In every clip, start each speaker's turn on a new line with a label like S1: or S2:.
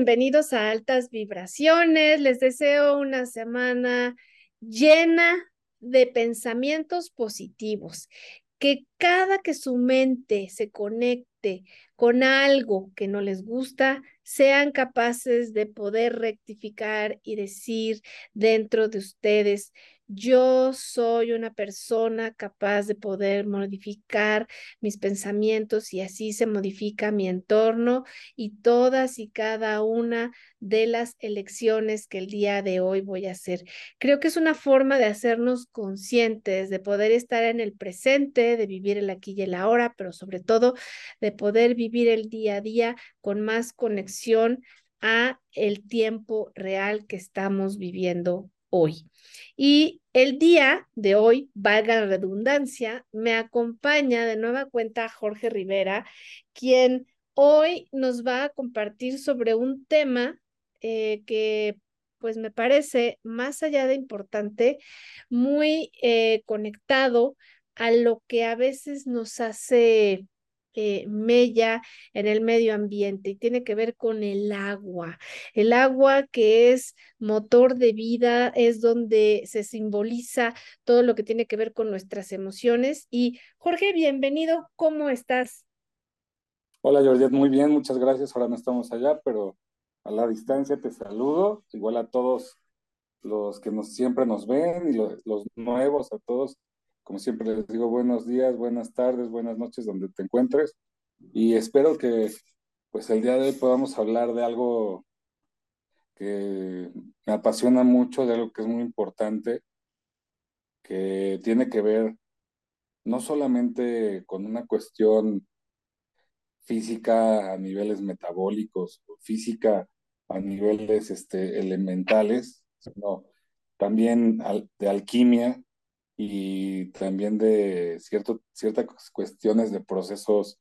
S1: Bienvenidos a Altas Vibraciones. Les deseo una semana llena de pensamientos positivos. Que cada que su mente se conecte con algo que no les gusta, sean capaces de poder rectificar y decir dentro de ustedes, yo soy una persona capaz de poder modificar mis pensamientos y así se modifica mi entorno y todas y cada una de las elecciones que el día de hoy voy a hacer. Creo que es una forma de hacernos conscientes, de poder estar en el presente, de vivir el aquí y el ahora, pero sobre todo de poder vivir el día a día con más conexión a el tiempo real que estamos viviendo hoy. Y el día de hoy, valga la redundancia, me acompaña de nueva cuenta Jorge Rivera, quien hoy nos va a compartir sobre un tema eh, que pues me parece más allá de importante, muy eh, conectado a lo que a veces nos hace mella en el medio ambiente y tiene que ver con el agua. El agua que es motor de vida, es donde se simboliza todo lo que tiene que ver con nuestras emociones. Y Jorge, bienvenido, ¿cómo estás?
S2: Hola Georgette, muy bien, muchas gracias. Ahora no estamos allá, pero a la distancia te saludo, igual a todos los que nos, siempre nos ven y los, los nuevos, a todos como siempre les digo, buenos días, buenas tardes, buenas noches donde te encuentres. Y espero que pues el día de hoy podamos hablar de algo que me apasiona mucho, de algo que es muy importante, que tiene que ver no solamente con una cuestión física a niveles metabólicos, física a niveles este, elementales, sino también de alquimia, y también de cierto, ciertas cuestiones de procesos,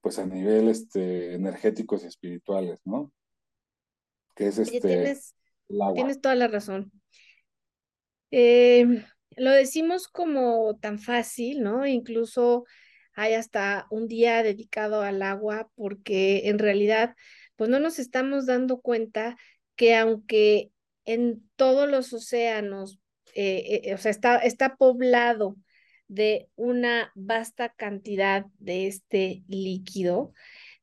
S2: pues a nivel este, energéticos y espirituales, ¿no?
S1: Que es este, tienes, tienes toda la razón. Eh, lo decimos como tan fácil, ¿no? Incluso hay hasta un día dedicado al agua porque en realidad, pues no nos estamos dando cuenta que aunque en todos los océanos eh, eh, o sea, está, está poblado de una vasta cantidad de este líquido.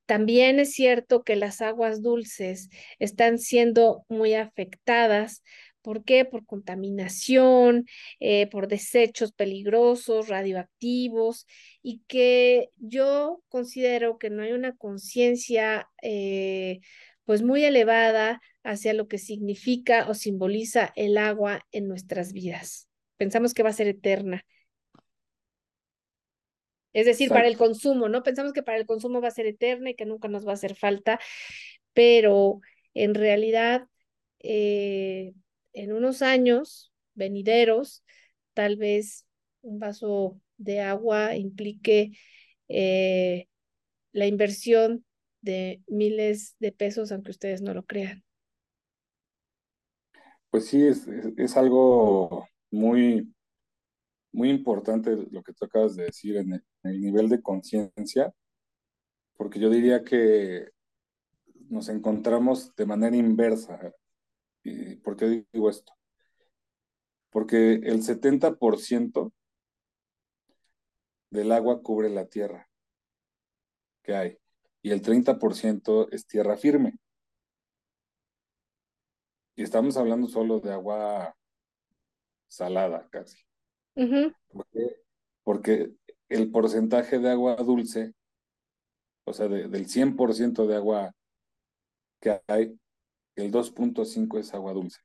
S1: También es cierto que las aguas dulces están siendo muy afectadas. ¿Por qué? Por contaminación, eh, por desechos peligrosos, radioactivos, y que yo considero que no hay una conciencia pues muy elevada hacia lo que significa o simboliza el agua en nuestras vidas. Pensamos que va a ser eterna. Es decir, para el consumo, ¿no? Pensamos que para el consumo va a ser eterna y que nunca nos va a hacer falta, pero en realidad, eh, en unos años venideros, tal vez un vaso de agua implique eh, la inversión de miles de pesos, aunque ustedes no lo crean.
S2: Pues sí, es, es, algo muy, muy importante lo que tú acabas de decir en el, nivel de conciencia, porque yo diría que nos encontramos de manera inversa. ¿Y ¿Por qué digo esto? Porque el 70% del agua cubre la tierra que hay y el 30% es tierra firme. Y estamos hablando solo de agua salada casi. Porque el porcentaje de agua dulce, o sea, del 100% de agua que hay, el 2.5 es agua dulce.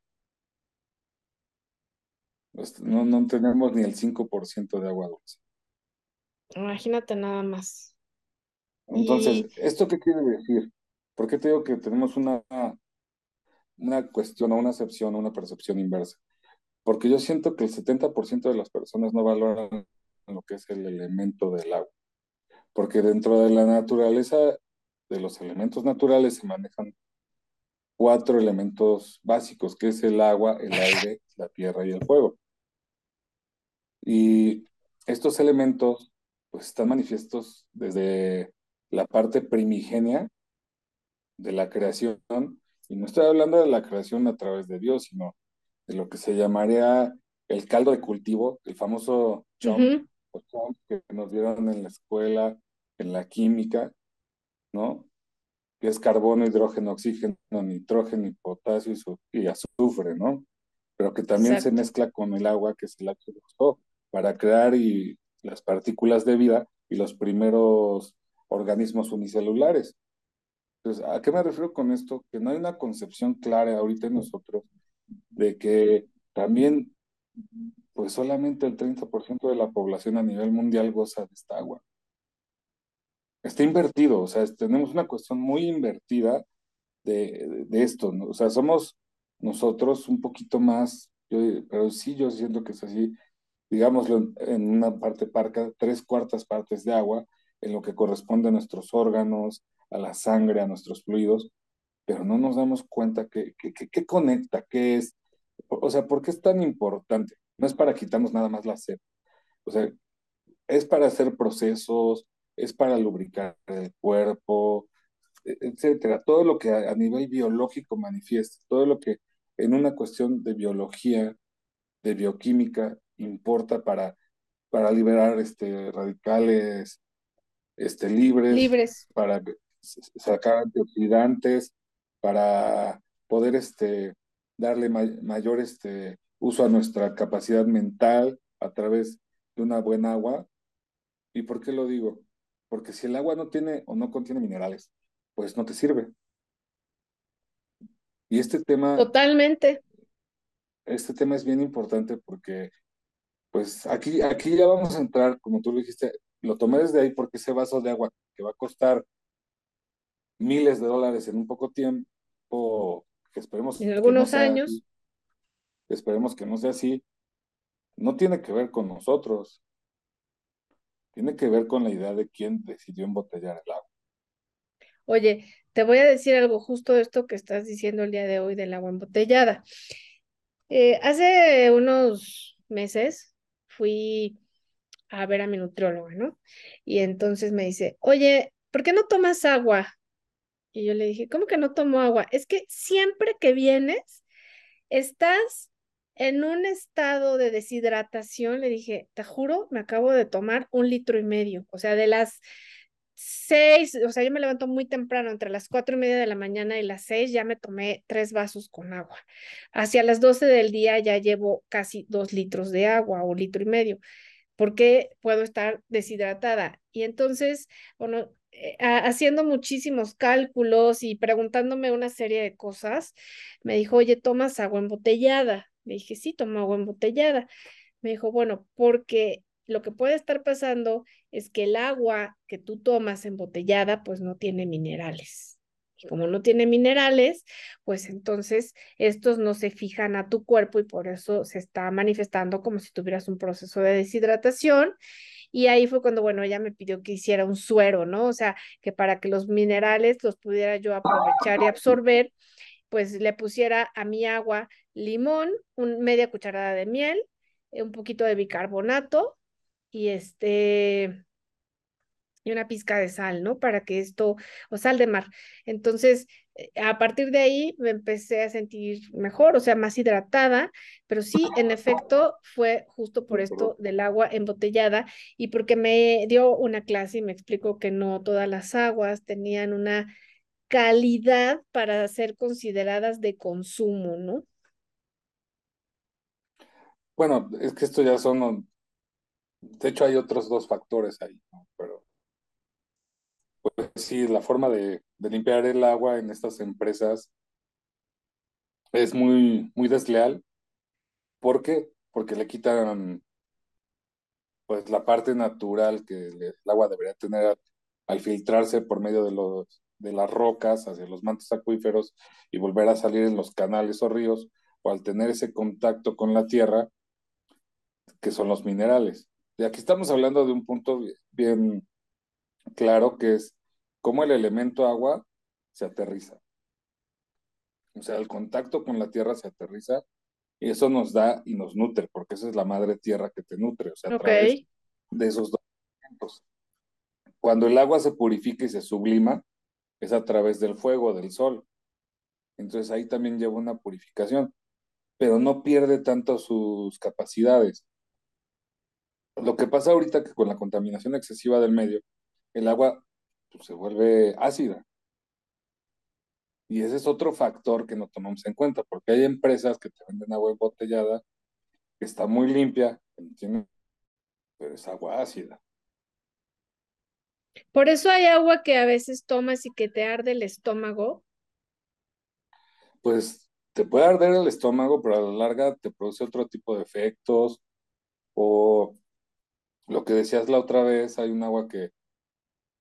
S2: No, no tenemos ni el 5% de agua dulce.
S1: Imagínate nada más.
S2: Entonces, ¿esto qué quiere decir? ¿Por qué te digo que tenemos una, una cuestión o una acepción o una percepción inversa? Porque yo siento que el 70% de las personas no valoran lo que es el elemento del agua. Porque dentro de la naturaleza, de los elementos naturales, se manejan cuatro elementos básicos, que es el agua, el aire, la tierra y el fuego. Y estos elementos pues están manifiestos desde la parte primigenia de la creación, y no estoy hablando de la creación a través de Dios, sino de lo que se llamaría el caldo de cultivo, el famoso chomp, que nos dieron en la escuela, en la química, ¿no? Que es carbono, hidrógeno, oxígeno, nitrógeno, y potasio y, azufre, ¿no? Pero que también se mezcla con el agua, que es el H2O, para crear y las partículas de vida y los primeros organismos unicelulares. Entonces, ¿a qué me refiero con esto? Que no hay una concepción clara ahorita en nosotros de que también, pues solamente el 30% de la población a nivel mundial goza de esta agua. Está invertido, o sea, tenemos una cuestión muy invertida de, esto, ¿no? O sea, somos nosotros un poquito más, pero sí yo siento que es así, digámoslo en una parte parca, tres cuartas partes de agua en lo que corresponde a nuestros órganos, a la sangre, a nuestros fluidos, pero no nos damos cuenta qué que, conecta, qué es, o sea, ¿por qué es tan importante? No es para quitarnos nada más la sed, o sea, es para hacer procesos, es para lubricar el cuerpo, e, etcétera. Todo lo que a, nivel biológico manifiesta, todo lo que en una cuestión de biología, de bioquímica, importa para, para liberar este, radicales este, libres,
S1: libres,
S2: para sacar antioxidantes, para poder este, darle mayor este, uso a nuestra capacidad mental a través de una buena agua. ¿Y por qué lo digo? Porque si el agua no tiene o no contiene minerales, pues no te sirve. Y este tema...
S1: Totalmente.
S2: Este tema es bien importante porque, pues aquí, aquí ya vamos a entrar, como tú lo dijiste, lo tomé desde ahí porque ese vaso de agua que va a costar miles de dólares en un poco tiempo, que esperemos
S1: en algunos años,
S2: esperemos que no sea así, no tiene que ver con nosotros, tiene que ver con la idea de quién decidió embotellar el agua.
S1: Oye, te voy a decir algo justo de esto que estás diciendo el día de hoy del agua embotellada. Eh, hace unos meses fui a ver a mi nutrióloga, ¿no? Y entonces me dice, oye, ¿por qué no tomas agua? Y yo le dije, ¿cómo que no tomo agua? Es que siempre que vienes, estás en un estado de deshidratación. Le dije, te juro, me acabo de tomar un litro y medio. O sea, de las seis, o sea, yo me levanto muy temprano, entre las cuatro y media de la mañana y las seis, ya me tomé tres vasos con agua. Hacia las doce del día ya llevo casi dos litros de agua o litro y medio porque puedo estar deshidratada. Y entonces, bueno, eh, haciendo muchísimos cálculos y preguntándome una serie de cosas, me dijo, oye, ¿tomas agua embotellada? Le dije, sí, tomo agua embotellada. Me dijo, bueno, porque lo que puede estar pasando es que el agua que tú tomas embotellada, pues no tiene minerales como no tiene minerales, pues entonces estos no se fijan a tu cuerpo y por eso se está manifestando como si tuvieras un proceso de deshidratación. Y ahí fue cuando, bueno, ella me pidió que hiciera un suero, ¿no? O sea, que para que los minerales los pudiera yo aprovechar y absorber, pues le pusiera a mi agua limón, media cucharada de miel, un poquito de bicarbonato y este y una pizca de sal, ¿no? Para que esto, o sal de mar. Entonces, eh, a partir de ahí me empecé a sentir mejor, o sea, más hidratada, pero sí, en efecto, fue justo por esto del agua embotellada y porque me dio una clase y me explicó que no todas las aguas tenían una calidad para ser consideradas de consumo, ¿no?
S2: Bueno, es que esto ya son, de hecho hay otros dos factores ahí, ¿no? pero pues sí, la forma de, limpiar el agua en estas empresas es muy, muy desleal. ¿Por qué? Porque le quitan pues la parte natural que el agua debería tener al, filtrarse por medio de los de las rocas hacia los mantos acuíferos y volver a salir en los canales o ríos o al tener ese contacto con la tierra que son los minerales. Y aquí estamos hablando de un punto bien claro que es cómo el elemento agua se aterriza. O sea, el contacto con la tierra se aterriza y eso nos da y nos nutre, porque esa es la madre tierra que te nutre, o sea, a través de esos dos elementos. Cuando el agua se purifica y se sublima, es a través del fuego, del sol. Entonces ahí también lleva una purificación, pero no pierde tanto sus capacidades. Lo que pasa ahorita que con la contaminación excesiva del medio, el agua pues, se vuelve ácida. Y ese es otro factor que no tomamos en cuenta, porque hay empresas que te venden agua embotellada, que está muy limpia, pero es agua ácida.
S1: Por eso hay agua que a veces tomas y que te arde el estómago.
S2: Pues te puede arder el estómago, pero a la larga te produce otro tipo de efectos. O lo que decías la otra vez, hay un agua que,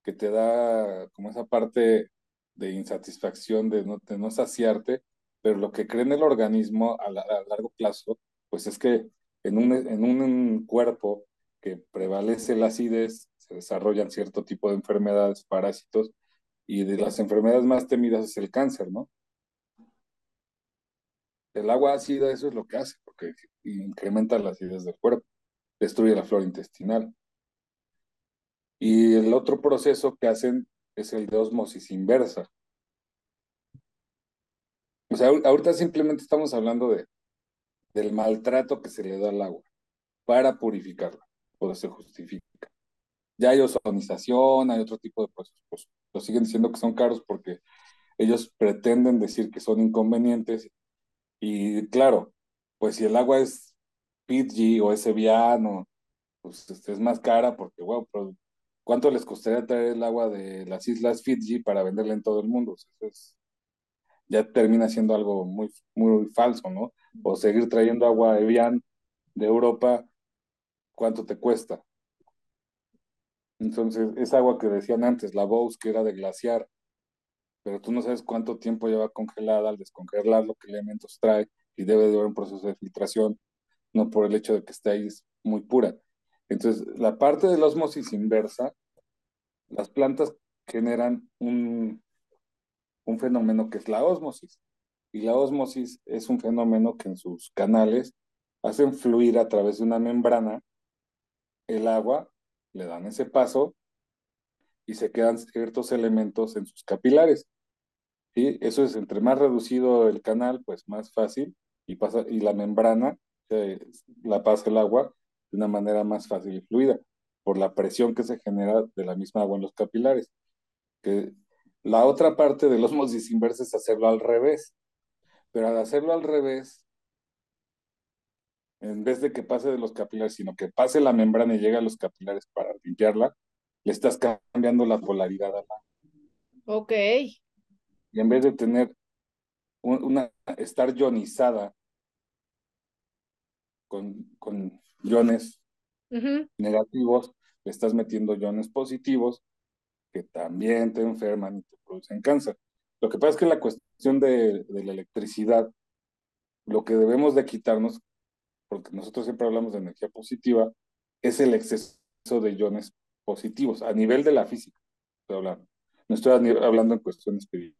S2: que te da como esa parte de insatisfacción, de no, de no saciarte, pero lo que cree en el organismo a, largo plazo, pues es que en un, en un cuerpo que prevalece la acidez, se desarrollan cierto tipo de enfermedades, parásitos, y de las enfermedades más temidas es el cáncer, ¿no? El agua ácida eso es lo que hace, porque incrementa la acidez del cuerpo, destruye la flora intestinal. Y el otro proceso que hacen es el de osmosis inversa. O sea, ahorita simplemente estamos hablando de, del maltrato que se le da al agua para purificarla, por se justifica. Ya hay ozonización, hay otro tipo de procesos, pues lo siguen diciendo que son caros porque ellos pretenden decir que son inconvenientes y claro, pues si el agua es PG o es Evian pues este, es más cara porque, wow, ¿cuánto les costaría traer el agua de las islas Fiji para venderla en todo el mundo? Eso ya termina siendo algo muy, muy falso, ¿no? O seguir trayendo agua Evian de Europa, ¿cuánto te cuesta? Entonces, es agua que decían antes, la Bose, que era de glaciar, pero tú no sabes cuánto tiempo lleva congelada, al descongelarlo, qué elementos trae, y debe de haber un proceso de filtración, no por el hecho de que esté ahí muy pura. Entonces, la parte de la osmosis inversa, las plantas generan un, un fenómeno que es la osmosis. Y la osmosis es un fenómeno que en sus canales hacen fluir a través de una membrana el agua le dan ese paso y se quedan ciertos elementos en sus capilares. ¿sí? Eso es, entre más reducido el canal, pues más fácil y, pasa, y la membrana la pasa el agua de una manera más fácil y fluida por la presión que se genera de la misma agua en los capilares. Que la otra parte de los osmosis inversa es hacerlo al revés, pero al hacerlo al revés en vez de que pase de los capilares, sino que pase la membrana y llegue a los capilares para limpiarla, le estás cambiando la polaridad a la.
S1: Ok.
S2: Y en vez de tener una, estar ionizada con, con iones negativos, le estás metiendo iones positivos que también te enferman y te producen cáncer. Lo que pasa es que la cuestión de, de la electricidad, lo que debemos de quitarnos porque nosotros siempre hablamos de energía positiva, es el exceso de iones positivos a nivel de la física. Estoy hablando. No estoy hablando en cuestión espiritual.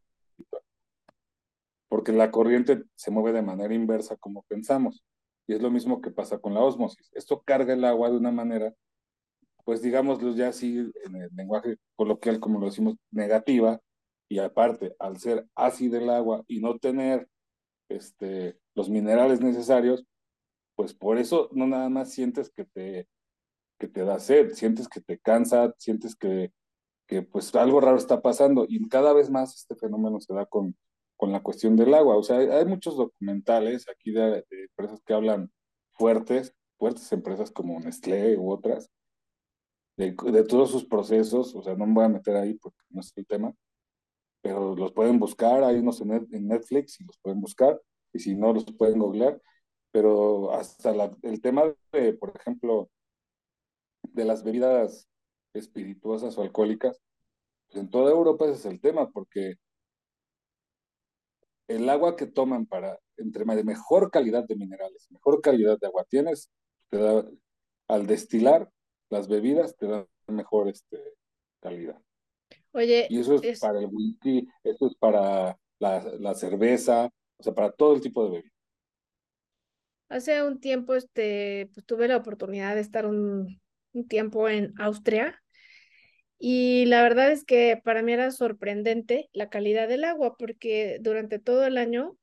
S2: Porque la corriente se mueve de manera inversa como pensamos. Y es lo mismo que pasa con la osmosis. Esto carga el agua de una manera, pues digámoslo ya así en el lenguaje coloquial, como lo decimos, negativa. Y aparte, al ser ácido el agua y no tener este, los minerales necesarios, pues por eso no nada más sientes que te, que te da sed, sientes que te cansa, sientes que, que pues algo raro está pasando y cada vez más este fenómeno se da con, con la cuestión del agua. O sea, hay, muchos documentales aquí de, empresas que hablan fuertes, fuertes empresas como Nestlé u otras, de, de, todos sus procesos, o sea, no me voy a meter ahí porque no es el tema, pero los pueden buscar, hay unos en, en Netflix y los pueden buscar, y si no, los pueden googlear, pero hasta el tema de, por ejemplo, de las bebidas espirituosas o alcohólicas, pues en toda Europa ese es el tema, porque el agua que toman para, entre de mejor calidad de minerales, mejor calidad de agua tienes, te da, al destilar las bebidas, te da mejor este, calidad.
S1: Oye,
S2: y eso es, para el whisky, eso es para la, la cerveza, o sea, para todo el tipo de bebidas.
S1: Hace un tiempo este, pues, tuve la oportunidad de estar un, tiempo en Austria Y la verdad es que para mí era sorprendente la calidad del agua, porque durante todo el año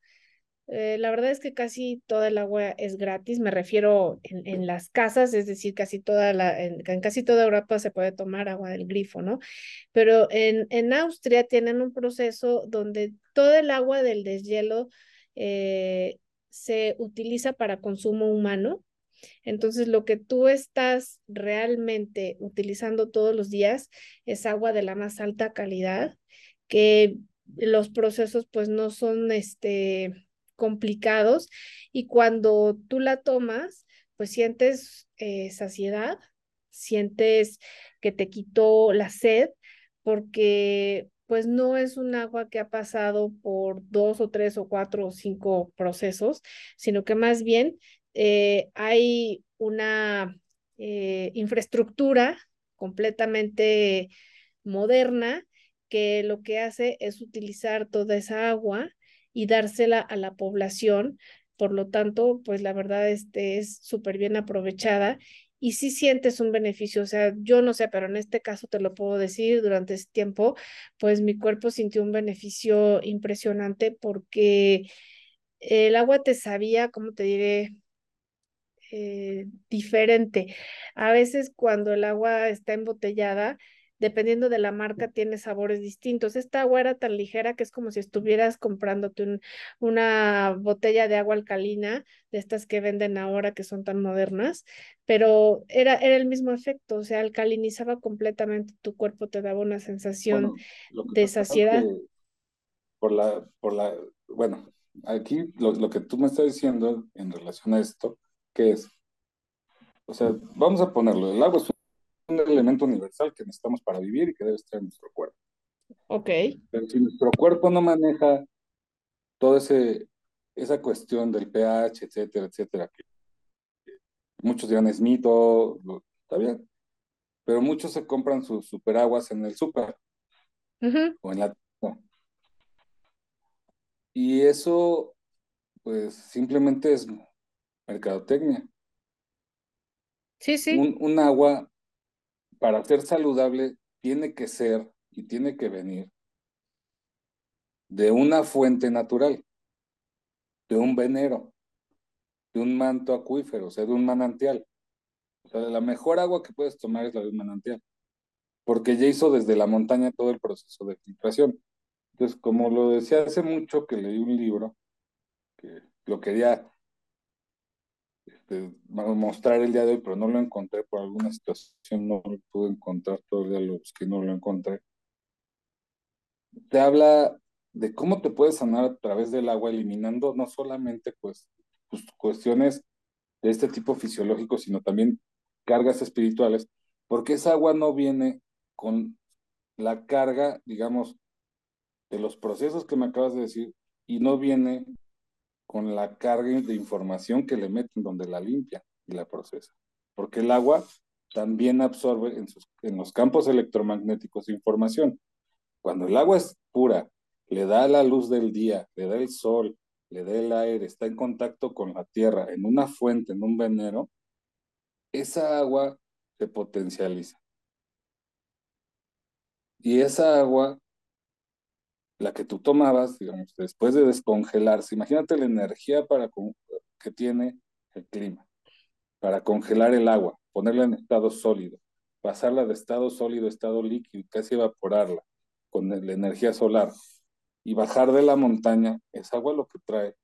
S1: eh, la verdad es que casi toda el agua es gratis, me refiero en, en las casas, es decir, casi toda la, en, casi toda Europa se puede tomar agua del grifo, ¿no? Pero en, en Austria tienen un proceso donde todo el agua del deshielo eh, se utiliza para consumo humano. Entonces, lo que tú estás realmente utilizando todos los días es agua de la más alta calidad, que los procesos pues no son este complicados y cuando tú la tomas, pues sientes eh, saciedad, sientes que te quitó la sed, porque pues no es un agua que ha pasado por dos o tres o cuatro o cinco procesos, sino que más bien eh, hay una eh, infraestructura completamente moderna que lo que hace es utilizar toda esa agua y dársela a la población. Por lo tanto, pues la verdad este, es súper bien aprovechada y si sientes un beneficio, o sea, yo no sé, pero en este caso te lo puedo decir, durante ese tiempo, pues mi cuerpo sintió un beneficio impresionante porque el agua te sabía, ¿cómo te diré? Eh, diferente. A veces cuando el agua está embotellada, dependiendo de la marca, tiene sabores distintos. Esta agua era tan ligera que es como si estuvieras comprándote una botella de agua alcalina, de estas que venden ahora que son tan modernas, pero era, era el mismo efecto, o sea, alcalinizaba completamente tu cuerpo, te daba una sensación de saciedad.
S2: por la, por la, bueno, aquí lo, lo que tú me estás diciendo en relación a esto, que es, o sea, vamos a ponerlo, el agua es un elemento universal que necesitamos para vivir y que debe estar en nuestro cuerpo.
S1: Ok.
S2: Pero si nuestro cuerpo no maneja toda ese, esa cuestión del pH, etcétera, etcétera, que muchos dirán es mito, está bien, pero muchos se compran sus superaguas en el super o en la y eso pues simplemente es mercadotecnia.
S1: Sí, sí.
S2: Un, un agua para ser saludable tiene que ser y tiene que venir de una fuente natural, de un venero, de un manto acuífero, o sea, de un manantial. O sea, la mejor agua que puedes tomar es la de un manantial, porque ya hizo desde la montaña todo el proceso de filtración. Entonces, como lo decía hace mucho que leí un libro, que lo quería este, mostrar el día de hoy, pero no lo encontré por alguna situación, no lo pude encontrar todavía, los que no lo encontré. Te habla de cómo te puedes sanar a través del agua, eliminando no solamente pues, pues cuestiones de este tipo fisiológico, sino también cargas espirituales, porque esa agua no viene con la carga, digamos, de los procesos que me acabas de decir, y no viene con la carga de información que le meten donde la limpia y la procesa. Porque el agua también absorbe en, sus, en los campos electromagnéticos información. Cuando el agua es pura, le da la luz del día, le da el sol, le da el aire, está en contacto con la tierra, en una fuente, en un venero, esa agua se potencializa. Y esa agua la que tú tomabas, digamos, después de descongelarse, imagínate la energía para que tiene el clima, para congelar el agua, ponerla en estado sólido, pasarla de estado sólido a estado líquido, casi evaporarla con la energía solar y bajar de la montaña, es agua lo que trae.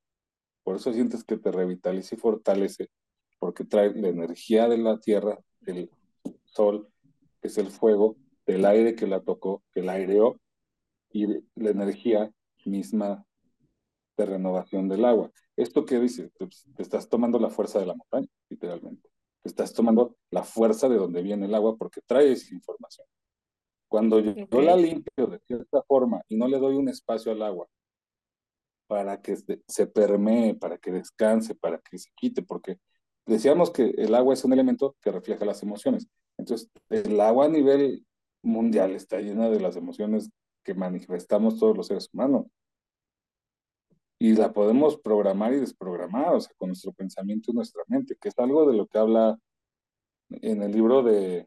S2: Por eso sientes que te revitaliza y fortalece, porque trae la energía de la tierra, del sol, que es el fuego, del aire que la tocó, que la aireó y la energía misma de renovación del agua. ¿Esto qué dice? Pues, te estás tomando la fuerza de la montaña, literalmente. Te estás tomando la fuerza de donde viene el agua porque trae esa información. Cuando yo, la limpio de cierta forma y no le doy un espacio al agua para que se, se permee, para que descanse, para que se quite, porque decíamos que el agua es un elemento que refleja las emociones. Entonces, el agua a nivel mundial está llena de las emociones que manifestamos todos los seres humanos. Y la podemos programar y desprogramar, o sea, con nuestro pensamiento y nuestra mente, que es algo de lo que habla en el libro de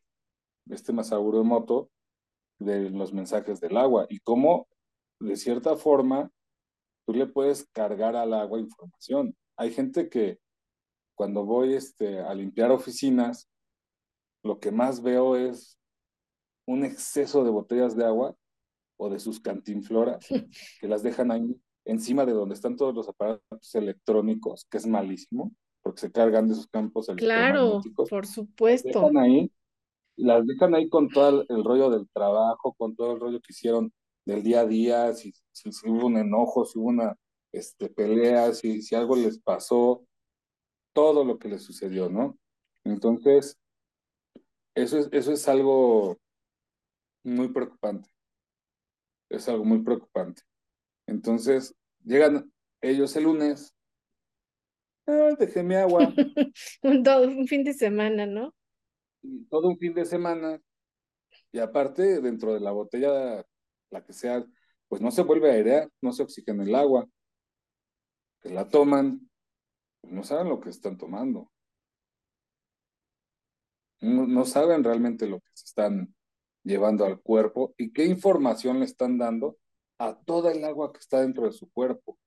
S2: este Masaru Emoto, de los mensajes del agua y cómo, de cierta forma, tú le puedes cargar al agua información. Hay gente que cuando voy este, a limpiar oficinas, lo que más veo es un exceso de botellas de agua o de sus cantinfloras que las dejan ahí encima de donde están todos los aparatos electrónicos, que es malísimo, porque se cargan de esos campos
S1: Claro, por supuesto.
S2: Las dejan ahí, las dejan ahí con todo el, rollo del trabajo, con todo el rollo que hicieron del día a día, si, si, hubo un enojo, si hubo una este, pelea, si, si algo les pasó, todo lo que les sucedió, ¿no? Entonces, eso es, eso es algo muy preocupante. Es algo muy preocupante. Entonces, llegan ellos el lunes. Ah, dejé mi agua.
S1: un, todo, un fin de semana, ¿no?
S2: todo un fin de semana. Y aparte, dentro de la botella, la que sea, pues no se vuelve a airear, no se oxigena el agua. Que la toman, pues no saben lo que están tomando. No, no saben realmente lo que se están llevando al cuerpo y qué información le están dando a toda el agua que está dentro de su cuerpo.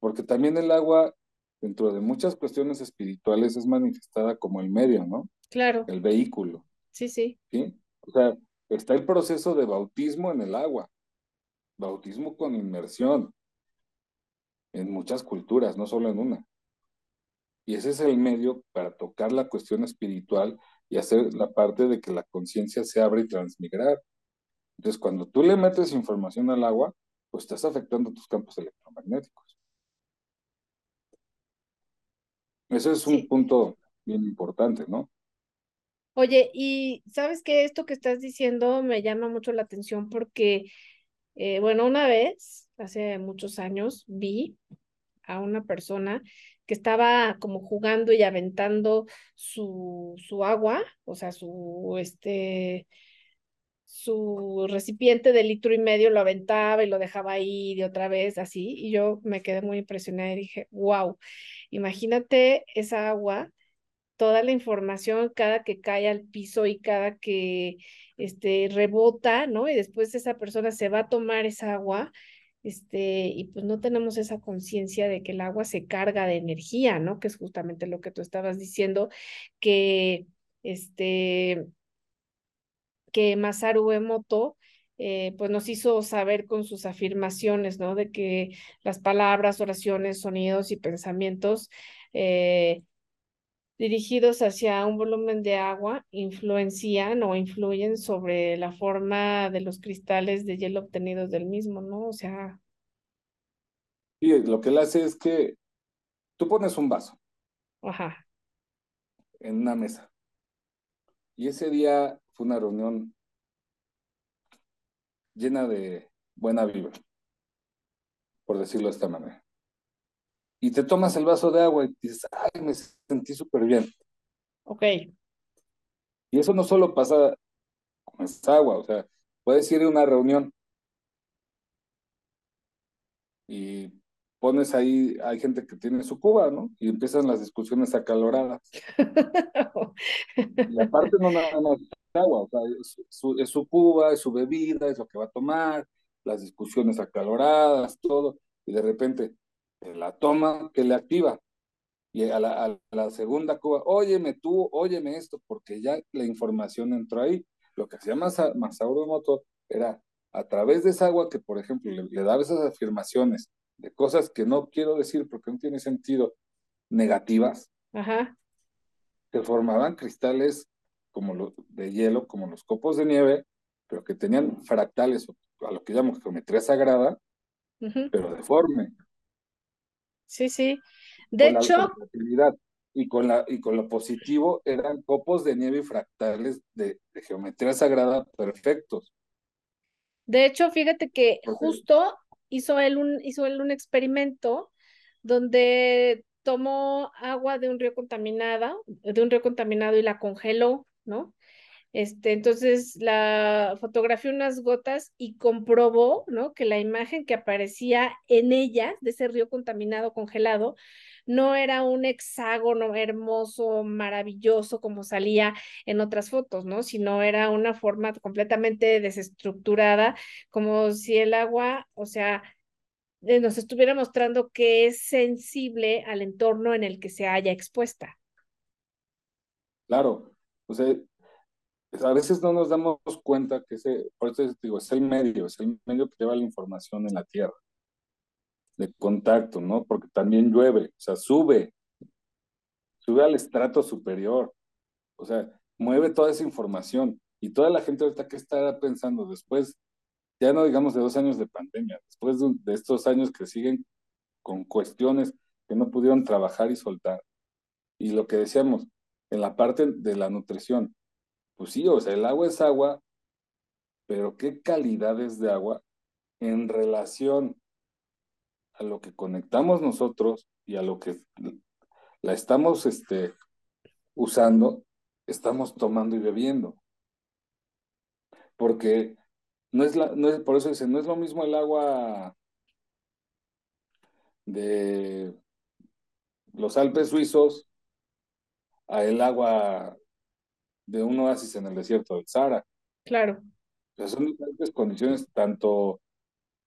S2: Porque también el agua, dentro de muchas cuestiones espirituales, es manifestada como el medio, ¿no?
S1: Claro.
S2: El vehículo.
S1: Sí, sí.
S2: ¿Sí? O sea, está el proceso de bautismo en el agua. Bautismo con inmersión. En muchas culturas, no solo en una. Y ese es el medio para tocar la cuestión espiritual y hacer la parte de que la conciencia se abra y transmigrar. Entonces, cuando tú le metes información al agua, pues estás afectando tus campos electromagnéticos. Ese es un punto bien importante, ¿no?
S1: Oye, y sabes que esto que estás diciendo me llama mucho la atención porque, eh, bueno, una vez, hace muchos años, vi a una persona que estaba como jugando y aventando su, su agua, o sea, su, este, su recipiente de litro y medio lo aventaba y lo dejaba ahí de otra vez así, y yo me quedé muy impresionada y dije, wow, imagínate esa agua, toda la información cada que cae al piso y cada que este, rebota, ¿no? Y después esa persona se va a tomar esa agua este, y pues no tenemos esa conciencia de que el agua se carga de energía, ¿no? Que es justamente lo que tú estabas diciendo, que este, que Masaru Emoto eh, pues nos hizo saber con sus afirmaciones, ¿no? De que las palabras, oraciones, sonidos y pensamientos eh, dirigidos hacia un volumen de agua influencian o influyen sobre la forma de los cristales de hielo obtenidos del mismo, ¿no? O sea...
S2: Y lo que él hace es que tú pones un vaso.
S1: Ajá.
S2: En una mesa. Y ese día fue una reunión llena de buena vibra, por decirlo de esta manera y te tomas el vaso de agua y dices, ay, me sentí súper bien.
S1: Ok.
S2: Y eso no solo pasa con esa agua, o sea, puedes ir a una reunión y pones ahí, hay gente que tiene su cuba, ¿no? Y empiezan las discusiones acaloradas. y aparte no nada más agua, o sea, es su, es su cuba, es su bebida, es lo que va a tomar, las discusiones acaloradas, todo, y de repente, la toma que le activa. Y a la, segunda cuba, óyeme tú, óyeme esto, porque ya la información entró ahí. Lo que hacía Masauro Moto era a través de esa agua que, por ejemplo, le, daba esas afirmaciones de cosas que no quiero decir porque no tiene sentido, negativas,
S1: Ajá.
S2: se formaban cristales como los de hielo, como los copos de nieve, pero que tenían fractales, a lo que llamamos geometría sagrada, pero deforme.
S1: Sí, sí. De hecho.
S2: y con, la, y con lo positivo eran copos de nieve y fractales de, geometría sagrada perfectos.
S1: De hecho, fíjate que justo hizo él, un, hizo él un experimento donde tomó agua de un río contaminada, de un río contaminado y la congeló, ¿no? Este, entonces la fotografió unas gotas y comprobó, ¿no? Que la imagen que aparecía en ellas, de ese río contaminado, congelado, no era un hexágono hermoso, maravilloso como salía en otras fotos, ¿no? Sino era una forma completamente desestructurada, como si el agua, o sea, eh, nos estuviera mostrando que es sensible al entorno en el que se haya expuesta.
S2: Claro, o sea, a veces no nos damos cuenta que ese, por eso digo, es el medio, es el medio que lleva la información en la Tierra de contacto, ¿no? Porque también llueve, o sea, sube, sube al estrato superior, o sea, mueve toda esa información. Y toda la gente ahorita que estará pensando después, ya no digamos de dos años de pandemia, después de, de estos años que siguen con cuestiones que no pudieron trabajar y soltar. Y lo que decíamos, en la parte de la nutrición, pues sí, o sea, el agua es agua, pero ¿qué calidades de agua en relación a lo que conectamos nosotros y a lo que la estamos este, usando, estamos tomando y bebiendo. Porque no es la, no es, por eso dice, no es lo mismo el agua de los Alpes suizos a el agua de un oasis en el desierto del Sahara.
S1: Claro.
S2: son diferentes condiciones, tanto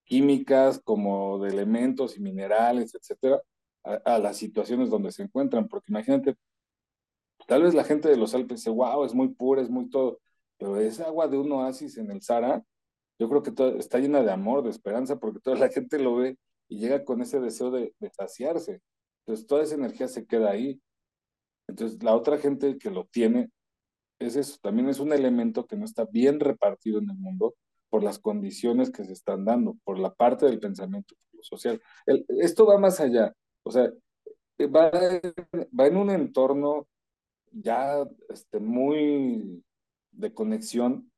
S2: químicas como de elementos y minerales, etcétera, a, las situaciones donde se encuentran. Porque imagínate, tal vez la gente de los Alpes dice, wow, es muy pura, es muy todo, pero esa agua de un oasis en el Sahara, yo creo que está llena de amor, de esperanza, porque toda la gente lo ve y llega con ese deseo de, de saciarse. Entonces, toda esa energía se queda ahí. Entonces, la otra gente que lo tiene, es eso, también es un elemento que no está bien repartido en el mundo por las condiciones que se están dando, por la parte del pensamiento social. esto va más allá, o sea, va, va en un entorno ya este, muy de conexión,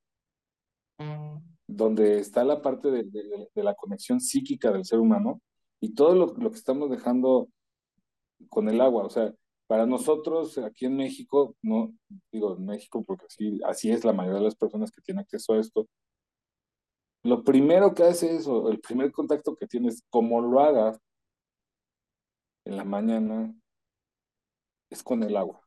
S2: donde está la parte de, de, la conexión psíquica del ser humano y todo lo, lo, que estamos dejando con el agua, o sea, para nosotros aquí en México, no digo en México porque así, así es la mayoría de las personas que tienen acceso a esto, lo primero que hace eso, el primer contacto que tienes, como lo hagas en la mañana, es con el agua.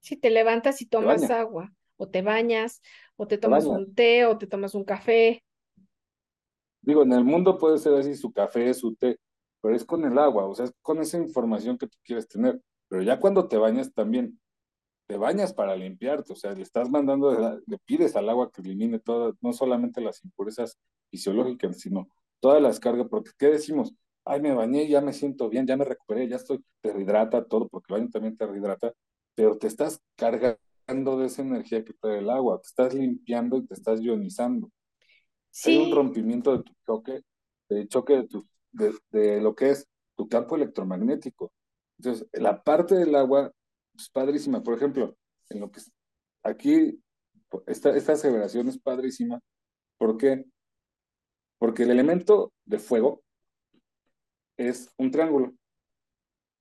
S1: Si te levantas y tomas agua, o te bañas, o te tomas un té, o te tomas un café.
S2: Digo, en el mundo puede ser así su café, su té, pero es con el agua, o sea, es con esa información que tú quieres tener. Pero ya cuando te bañas también, te bañas para limpiarte, o sea, le estás mandando, le pides al agua que elimine todas, no solamente las impurezas fisiológicas, sino todas las cargas, porque ¿qué decimos? Ay, me bañé, ya me siento bien, ya me recuperé, ya estoy, te rehidrata todo, porque el baño también te rehidrata, pero te estás cargando de esa energía que trae el agua, te estás limpiando y te estás ionizando. Hay un rompimiento de tu choque, de choque de, tu, de, de lo que es tu campo electromagnético. Entonces, la parte del agua es padrísima. Por ejemplo, en lo que aquí, esta, esta aseveración es padrísima. ¿Por qué? Porque el elemento de fuego es un triángulo.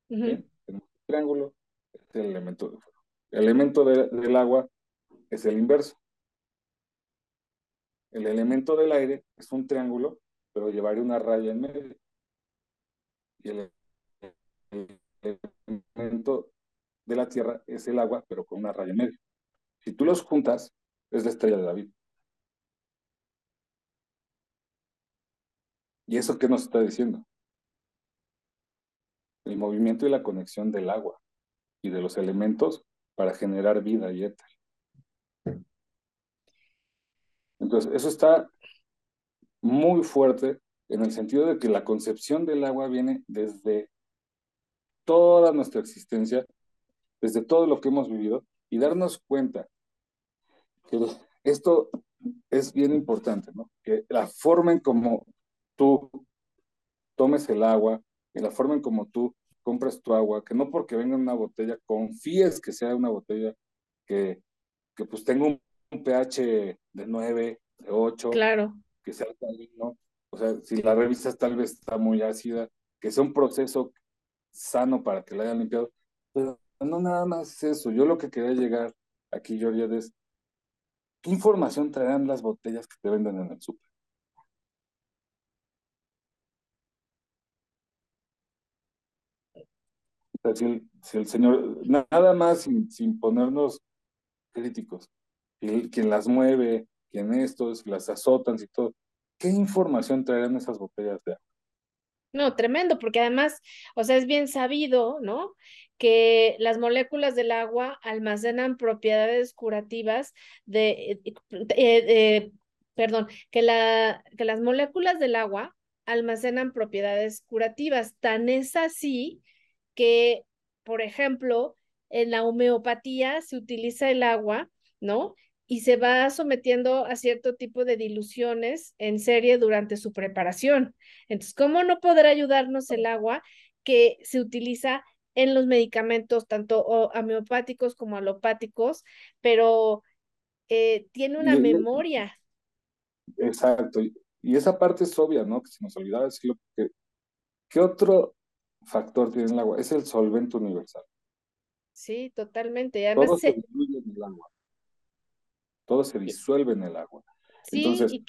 S2: Un triángulo es el elemento de fuego. El elemento del agua es el inverso. El elemento del aire es un triángulo, pero llevaría una raya en medio. Y el elemento de la Tierra es el agua, pero con una raya en medio. Si tú los juntas, es la estrella de David. ¿Y eso qué nos está diciendo? El movimiento y la conexión del agua y de los elementos para generar vida y éter. Entonces, eso está muy fuerte en el sentido de que la concepción del agua viene desde toda nuestra existencia desde todo lo que hemos vivido y darnos cuenta que esto es bien importante, ¿no? Que la forma en como tú tomes el agua, y la forma en como tú compras tu agua, que no porque venga una botella, confíes que sea una botella que, que pues tenga un, pH de 9, de 8,
S1: claro.
S2: Que sea alcalino, o sea, si la revisas tal vez está muy ácida, que sea un proceso sano para que la hayan limpiado, pero no nada más eso, yo lo que quería llegar aquí, Georgia, es ¿qué información traerán las botellas que te venden en el súper? Si el, si el, señor, nada más sin, sin ponernos críticos, quien las mueve, quien estos, las azotan y todo, ¿qué información traerán esas botellas de agua?
S1: No, tremendo, porque además, o sea, es bien sabido, ¿no? Que las moléculas del agua almacenan propiedades curativas de, eh, perdón, que, la, que las moléculas del agua almacenan propiedades curativas. Tan es así que, por ejemplo, en la homeopatía se utiliza el agua, ¿no? Y se va sometiendo a cierto tipo de diluciones en serie durante su preparación. Entonces, ¿cómo no podrá ayudarnos el agua que se utiliza en los medicamentos, tanto homeopáticos como alopáticos, pero eh, tiene una memoria?
S2: Exacto. Y esa parte es obvia, ¿no? Que se nos olvidaba decirlo. Que, ¿Qué otro factor tiene el agua? Es el solvente universal.
S1: Sí, totalmente. además
S2: Todo se diluye en el agua todo se disuelve en el agua. Entonces,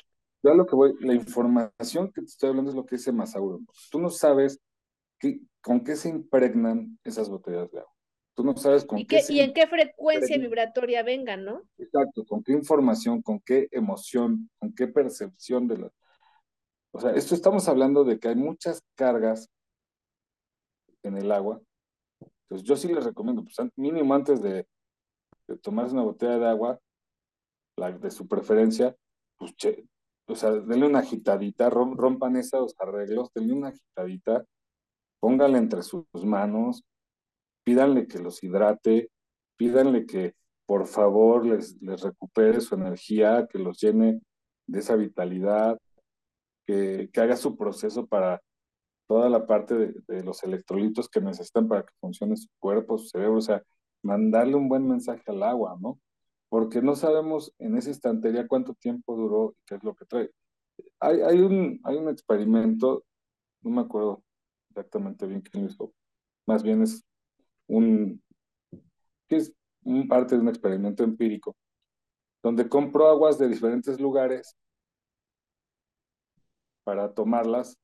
S2: yo lo que voy, la información que te estoy hablando es lo que dice Masauro. Tú no sabes con qué se impregnan esas botellas de agua. Tú no sabes con
S1: ¿Y
S2: qué,
S1: y en qué frecuencia vibratoria vengan, ¿no?
S2: Exacto, con qué información, con qué emoción, con qué percepción de la... O sea, esto estamos hablando de que hay muchas cargas en el agua. Entonces, yo sí les recomiendo, pues mínimo antes de, de tomarse una botella de agua, de su preferencia, pues, o sea, denle una agitadita, rompan esos arreglos, denle una agitadita, pónganle entre sus manos, pídanle que los hidrate, pídanle que por favor les, les recupere su energía, que los llene de esa vitalidad, que, que haga su proceso para toda la parte de, de, los electrolitos que necesitan para que funcione su cuerpo, su cerebro, o sea, mandarle un buen mensaje al agua, ¿no? Porque no sabemos en esa estantería cuánto tiempo duró y qué es lo que trae. Hay, hay, un, hay un experimento, no me acuerdo exactamente bien quién lo hizo, más bien es un, que es parte de un experimento empírico, donde compró aguas de diferentes lugares para tomarlas,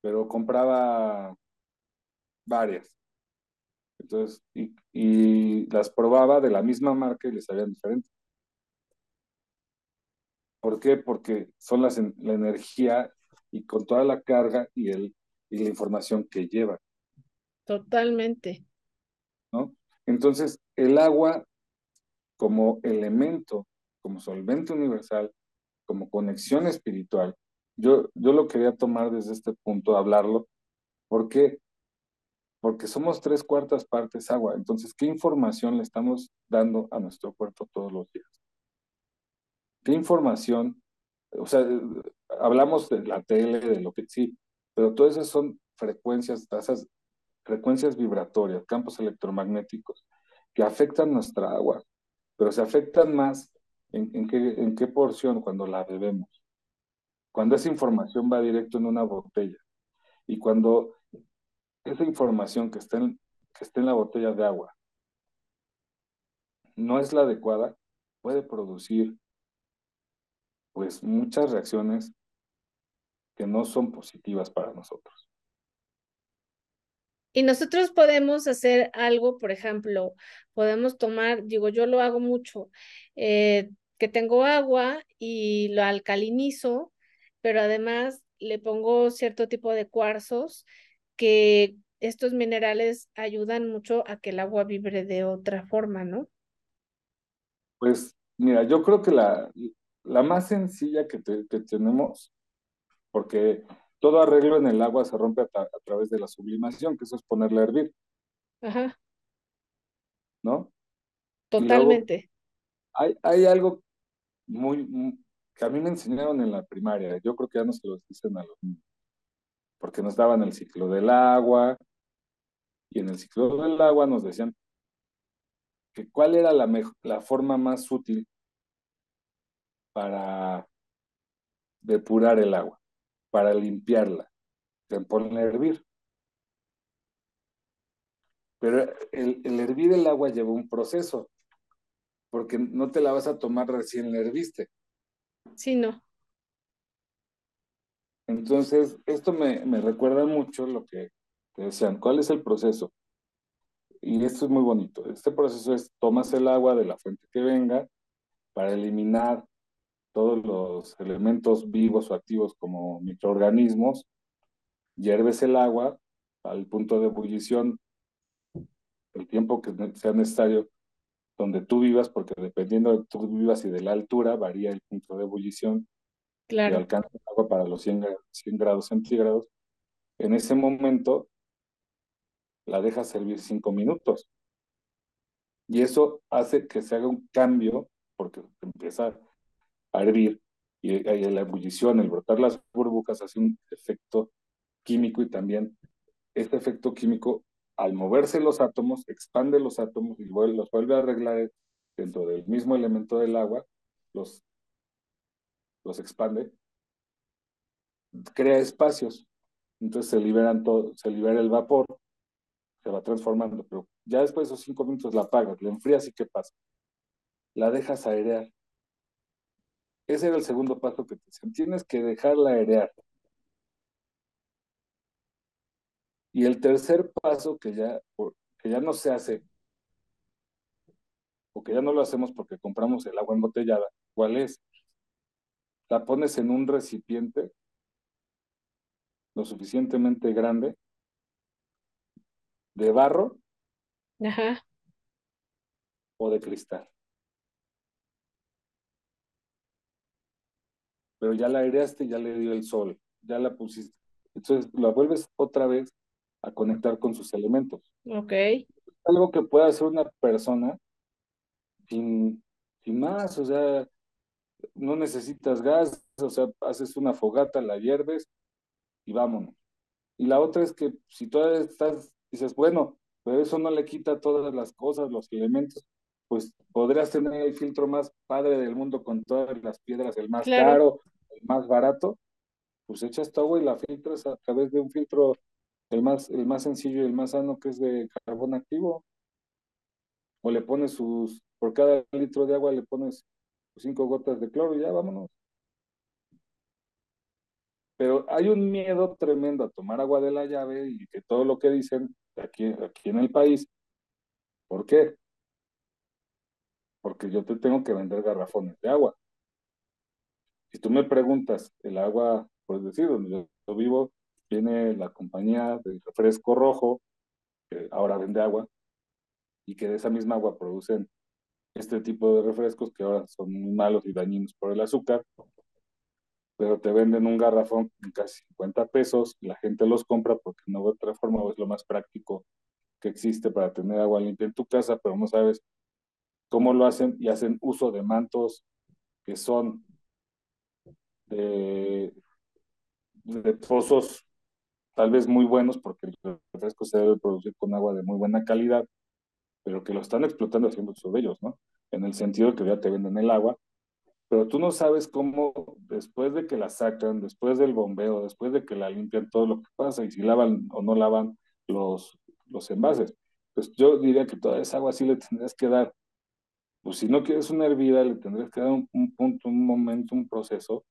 S2: pero compraba varias. Entonces, y, las probaba de la misma marca y les sabían diferente. ¿Por qué? Porque son las, la energía y con toda la carga y, el, y la información que lleva.
S1: Totalmente.
S2: ¿No? Entonces, el agua como elemento, como solvente universal, como conexión espiritual, yo, yo lo quería tomar desde este punto, hablarlo, porque porque somos tres cuartas partes agua. Entonces, ¿qué información le estamos dando a nuestro cuerpo todos los días? ¿Qué información? O sea, hablamos de la tele, de lo que sí, pero todas esas son frecuencias, tasas, frecuencias vibratorias, campos electromagnéticos que afectan nuestra agua, pero se afectan más en, en, qué, en qué porción cuando la bebemos. Cuando esa información va directo en una botella y cuando esa información que está, en, que está en la botella de agua no es la adecuada, puede producir pues muchas reacciones que no son positivas para nosotros.
S1: Y nosotros podemos hacer algo, por ejemplo, podemos tomar, digo, yo lo hago mucho, eh, que tengo agua y lo alcalinizo, pero además le pongo cierto tipo de cuarzos que estos minerales ayudan mucho a que el agua vibre de otra forma, ¿no?
S2: Pues mira, yo creo que la, la más sencilla que, tenemos, porque todo arreglo en el agua se rompe a, través de la sublimación, que eso es ponerla a hervir.
S1: Ajá.
S2: ¿No?
S1: Totalmente.
S2: hay, hay algo muy, que a mí me enseñaron en la primaria, yo creo que ya no se lo dicen a los niños porque nos daban el ciclo del agua, y en el ciclo del agua nos decían que cuál era la, la forma más útil para depurar el agua, para limpiarla, ponerla a hervir. Pero el, el hervir el agua lleva un proceso. porque no te la vas a tomar recién la herviste.
S1: Sí, no.
S2: Entonces, esto me, me recuerda mucho lo que decían, ¿cuál es el proceso? Y esto es muy bonito. Este proceso es, tomas el agua de la fuente que venga para eliminar todos los elementos vivos o activos como microorganismos, hierves el agua al punto de ebullición, el tiempo que sea necesario donde tú vivas, porque dependiendo de tú vivas y de la altura, varía el punto de ebullición
S1: claro.
S2: y alcanza el agua para los 100, 100 grados centígrados. En ese momento, la dejas servir cinco minutos. Y eso hace que se haga un cambio, porque empieza a hervir y, la ebullición, el brotar las burbujas hace un efecto químico y también este efecto químico al moverse los átomos expande los átomos y los vuelve a arreglar dentro del mismo elemento del agua, los, los expande, crea espacios, entonces se liberan todo, se libera el vapor, se va transformando, pero ya después de esos cinco minutos la apagas, la enfrías y ¿qué pasa? La dejas airear ese era el segundo paso que te decían. Tienes que dejarla airear. Y el tercer paso que ya, que ya no se hace, o que ya no lo hacemos porque compramos el agua embotellada, ¿cuál es? La pones en un recipiente lo suficientemente grande de barro o de cristal. pero ya la aireaste, ya le dio el sol, ya la pusiste. Entonces la vuelves otra vez a conectar con sus elementos.
S1: Ok.
S2: Algo que pueda hacer una persona sin, sin más, o sea, no necesitas gas, o sea, haces una fogata, la hierves y vámonos. Y la otra es que si todavía estás, dices, bueno, pero eso no le quita todas las cosas, los elementos, pues podrías tener el filtro más padre del mundo con todas las piedras, el más caro, más barato, pues echas tu agua y la filtras a través de un filtro el más, el más sencillo y el más sano que es de carbón activo. O le pones sus, por cada litro de agua le pones cinco gotas de cloro y ya vámonos. Pero hay un miedo tremendo a tomar agua de la llave y que todo lo que dicen aquí, aquí en el país. ¿Por qué? Porque yo te tengo que vender garrafones de agua. Si tú me preguntas, el agua, por decir, donde yo, vivo, tiene la compañía de refresco rojo, que ahora vende agua, y que de esa misma agua producen este tipo de refrescos que ahora son muy malos y dañinos por el azúcar, pero te venden un garrafón en casi 50 pesos, la gente los compra porque no de otra forma es lo más práctico que existe para tener agua limpia en tu casa, pero no sabes cómo lo hacen y hacen uso de mantos que son de, pozos tal vez muy buenos, porque el refresco se debe producir con agua de muy buena calidad, pero que lo están explotando haciendo uso de ellos, ¿no? En el sentido de que ya te venden el agua, pero tú no sabes cómo, después de que la sacan, después del bombeo, después de que la limpian, todo lo que pasa y si lavan o no lavan los, los envases. Pues yo diría que toda esa agua sí le tendrías que dar. Pues si no quieres una hervida, le tendrías que dar un, un punto, un momento, un proceso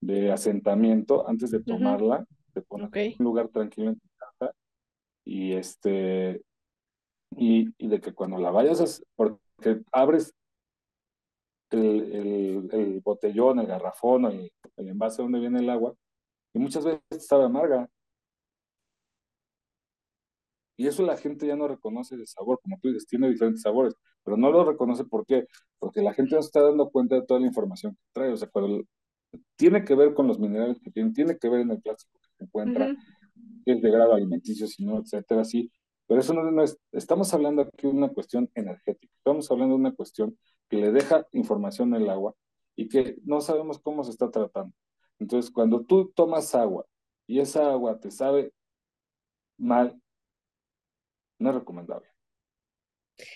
S2: de asentamiento antes de tomarla, de poner un lugar tranquilo en tu casa y este y, y, de que cuando la vayas a porque abres el, el, botellón, el garrafón, el, el, envase donde viene el agua, y muchas veces sabe amarga. Y eso la gente ya no reconoce de sabor, como tú dices, tiene diferentes sabores, pero no lo reconoce ¿por qué? Porque la gente no se está dando cuenta de toda la información que trae. O sea, cuando tiene que ver con los minerales que tienen, tiene que ver en el plástico que se encuentra, que es de grado alimenticio, si no, etcétera, sí. Pero eso no, es, estamos hablando aquí de una cuestión energética, estamos hablando de una cuestión que le deja información al agua y que no sabemos cómo se está tratando. Entonces, cuando tú tomas agua y esa agua te sabe mal, no es recomendable.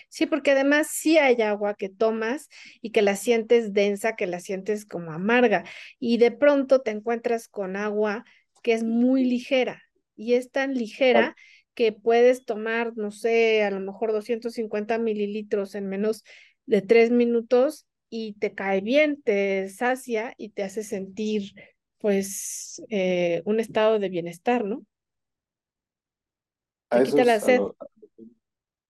S1: Sí, porque además sí hay agua que tomas y que la sientes densa, que la sientes como amarga y de pronto te encuentras con agua que es muy ligera y es tan ligera que puedes tomar, no sé, a lo mejor 250 mililitros en menos de tres minutos y te cae bien, te sacia y te hace sentir pues eh, un estado de bienestar, ¿no?
S2: Te quita la sed.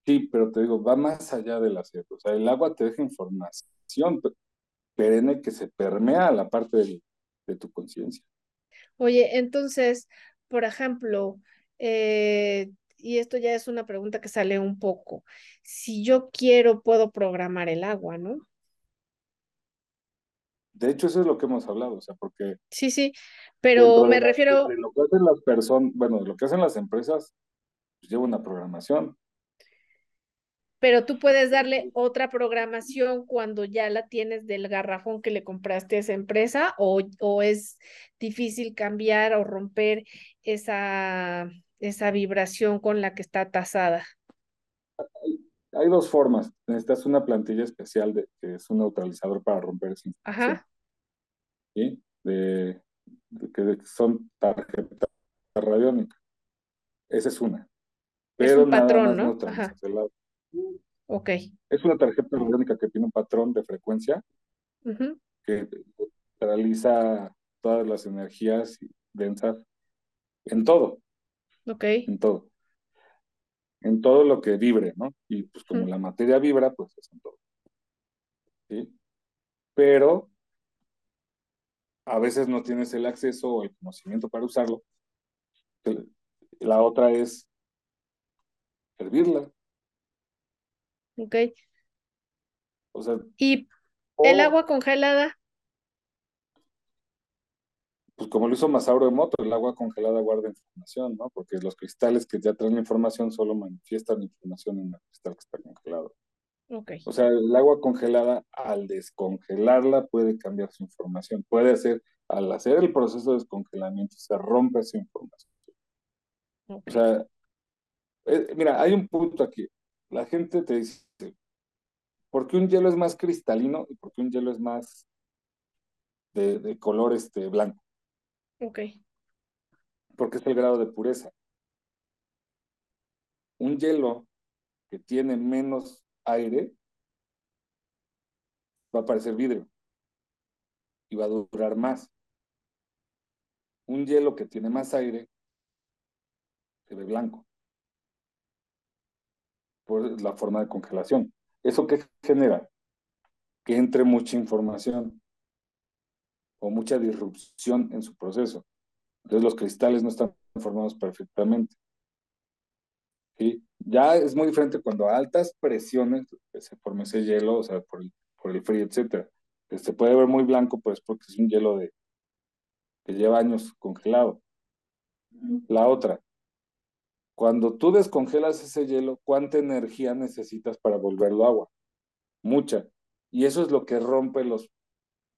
S2: Sí, pero te digo, va más allá de la sed. O sea, el agua te deja información perenne que se permea a la parte de, tu conciencia.
S1: Oye, entonces, por ejemplo, eh, y esto ya es una pregunta que sale un poco, si yo quiero, puedo programar el agua, ¿no?
S2: De hecho, eso es lo que hemos hablado, o sea, porque...
S1: Sí, sí, pero me refiero...
S2: lo que hacen las personas, bueno, lo que hacen las empresas, pues lleva una programación.
S1: Pero tú puedes darle otra programación cuando ya la tienes del garrafón que le compraste a esa empresa o, o es difícil cambiar o romper esa, esa vibración con la que está tasada.
S2: Hay dos formas. Necesitas una plantilla especial de, que es un neutralizador para romper esa. Ajá. ¿Sí? De, que son tarjetas radiónicas. Esa es una.
S1: Pero es un patrón, ¿no? Ajá. Ok.
S2: Es una tarjeta radiónica que tiene un patrón de frecuencia que neutraliza todas las energías densas en todo.
S1: Ok.
S2: En todo en todo lo que vibre, ¿no? Y pues como la materia vibra, pues es en todo. ¿Sí? Pero a veces no tienes el acceso o el conocimiento para usarlo. La otra es hervirla.
S1: Ok.
S2: O sea.
S1: ¿Y el agua congelada?
S2: Pues como lo hizo Masauro Emoto, el agua congelada guarda información, ¿no? Porque los cristales que ya traen la información solo manifiestan información en el cristal que está congelado.
S1: Okay.
S2: O sea, el agua congelada, al descongelarla, puede cambiar su información. Puede hacer, al hacer el proceso de descongelamiento, se rompe esa información. O sea, eh, mira, hay un punto aquí. La gente te dice, ¿por qué un hielo es más cristalino y por qué un hielo es más de, de color este, blanco?
S1: Ok.
S2: Porque es el grado de pureza. Un hielo que tiene menos aire va a parecer vidrio y va a durar más. Un hielo que tiene más aire se ve blanco por la forma de congelación. ¿Eso qué genera? Que entre mucha información o mucha disrupción en su proceso. Entonces los cristales no están formados perfectamente. Ya es muy diferente cuando a altas presiones se forma ese hielo, o sea, por el, frío, etc. Se puede ver muy blanco, pues porque es un hielo de, que lleva años congelado. La otra, cuando tú descongelas ese hielo, ¿cuánta energía necesitas para volverlo agua? Mucha. Y eso es lo que rompe los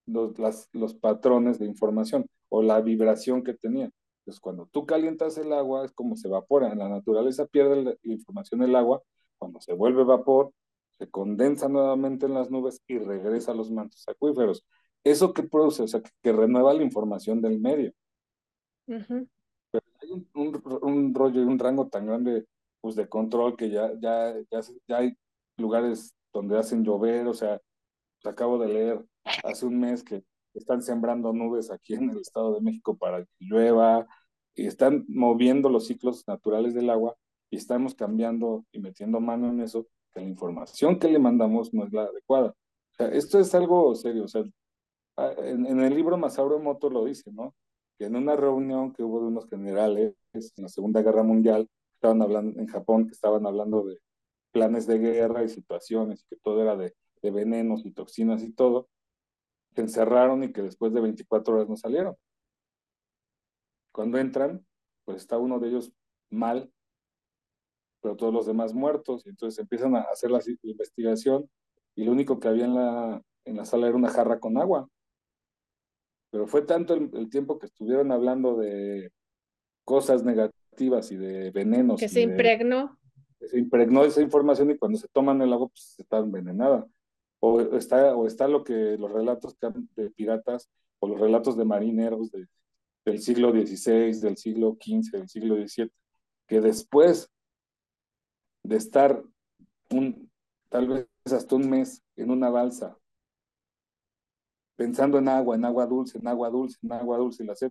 S2: los, las, los patrones de información o la vibración que tenía. Entonces, cuando tú calientas el agua, es como se evapora. En la naturaleza pierde la, información del agua. Cuando se vuelve vapor, se condensa nuevamente en las nubes y regresa a los mantos acuíferos. ¿Eso que produce? O sea, que, renueva la información del medio. Pero hay un, un, rollo y un rango tan grande pues, de control que ya, ya, ya, ya hay lugares donde hacen llover, o sea, acabo de leer hace un mes que están sembrando nubes aquí en el Estado de México para que llueva y están moviendo los ciclos naturales del agua y estamos cambiando y metiendo mano en eso, que la información que le mandamos no es la adecuada. O sea, esto es algo serio. O sea, ah, en, el libro Masauro Emoto lo dice, ¿no? Que en una reunión que hubo de unos generales en la Segunda Guerra Mundial, estaban hablando en Japón, que estaban hablando de planes de guerra y situaciones, que todo era de de venenos y toxinas y todo, se encerraron y que después de 24 horas no salieron. Cuando entran, pues está uno de ellos mal, pero todos los demás muertos, y entonces empiezan a hacer la investigación y lo único que había en la, en la sala era una jarra con agua. Pero fue tanto el, tiempo que estuvieron hablando de cosas negativas y de venenos.
S1: Que se impregnó.
S2: se impregnó esa información y cuando se toman el agua, pues está envenenada o está, o está lo que los relatos de piratas o los relatos de marineros del siglo XVI, del siglo XV, del siglo XVII, que después de estar un tal vez hasta un mes en una balsa, pensando en agua, en agua dulce, en agua dulce, en agua dulce, y la sed.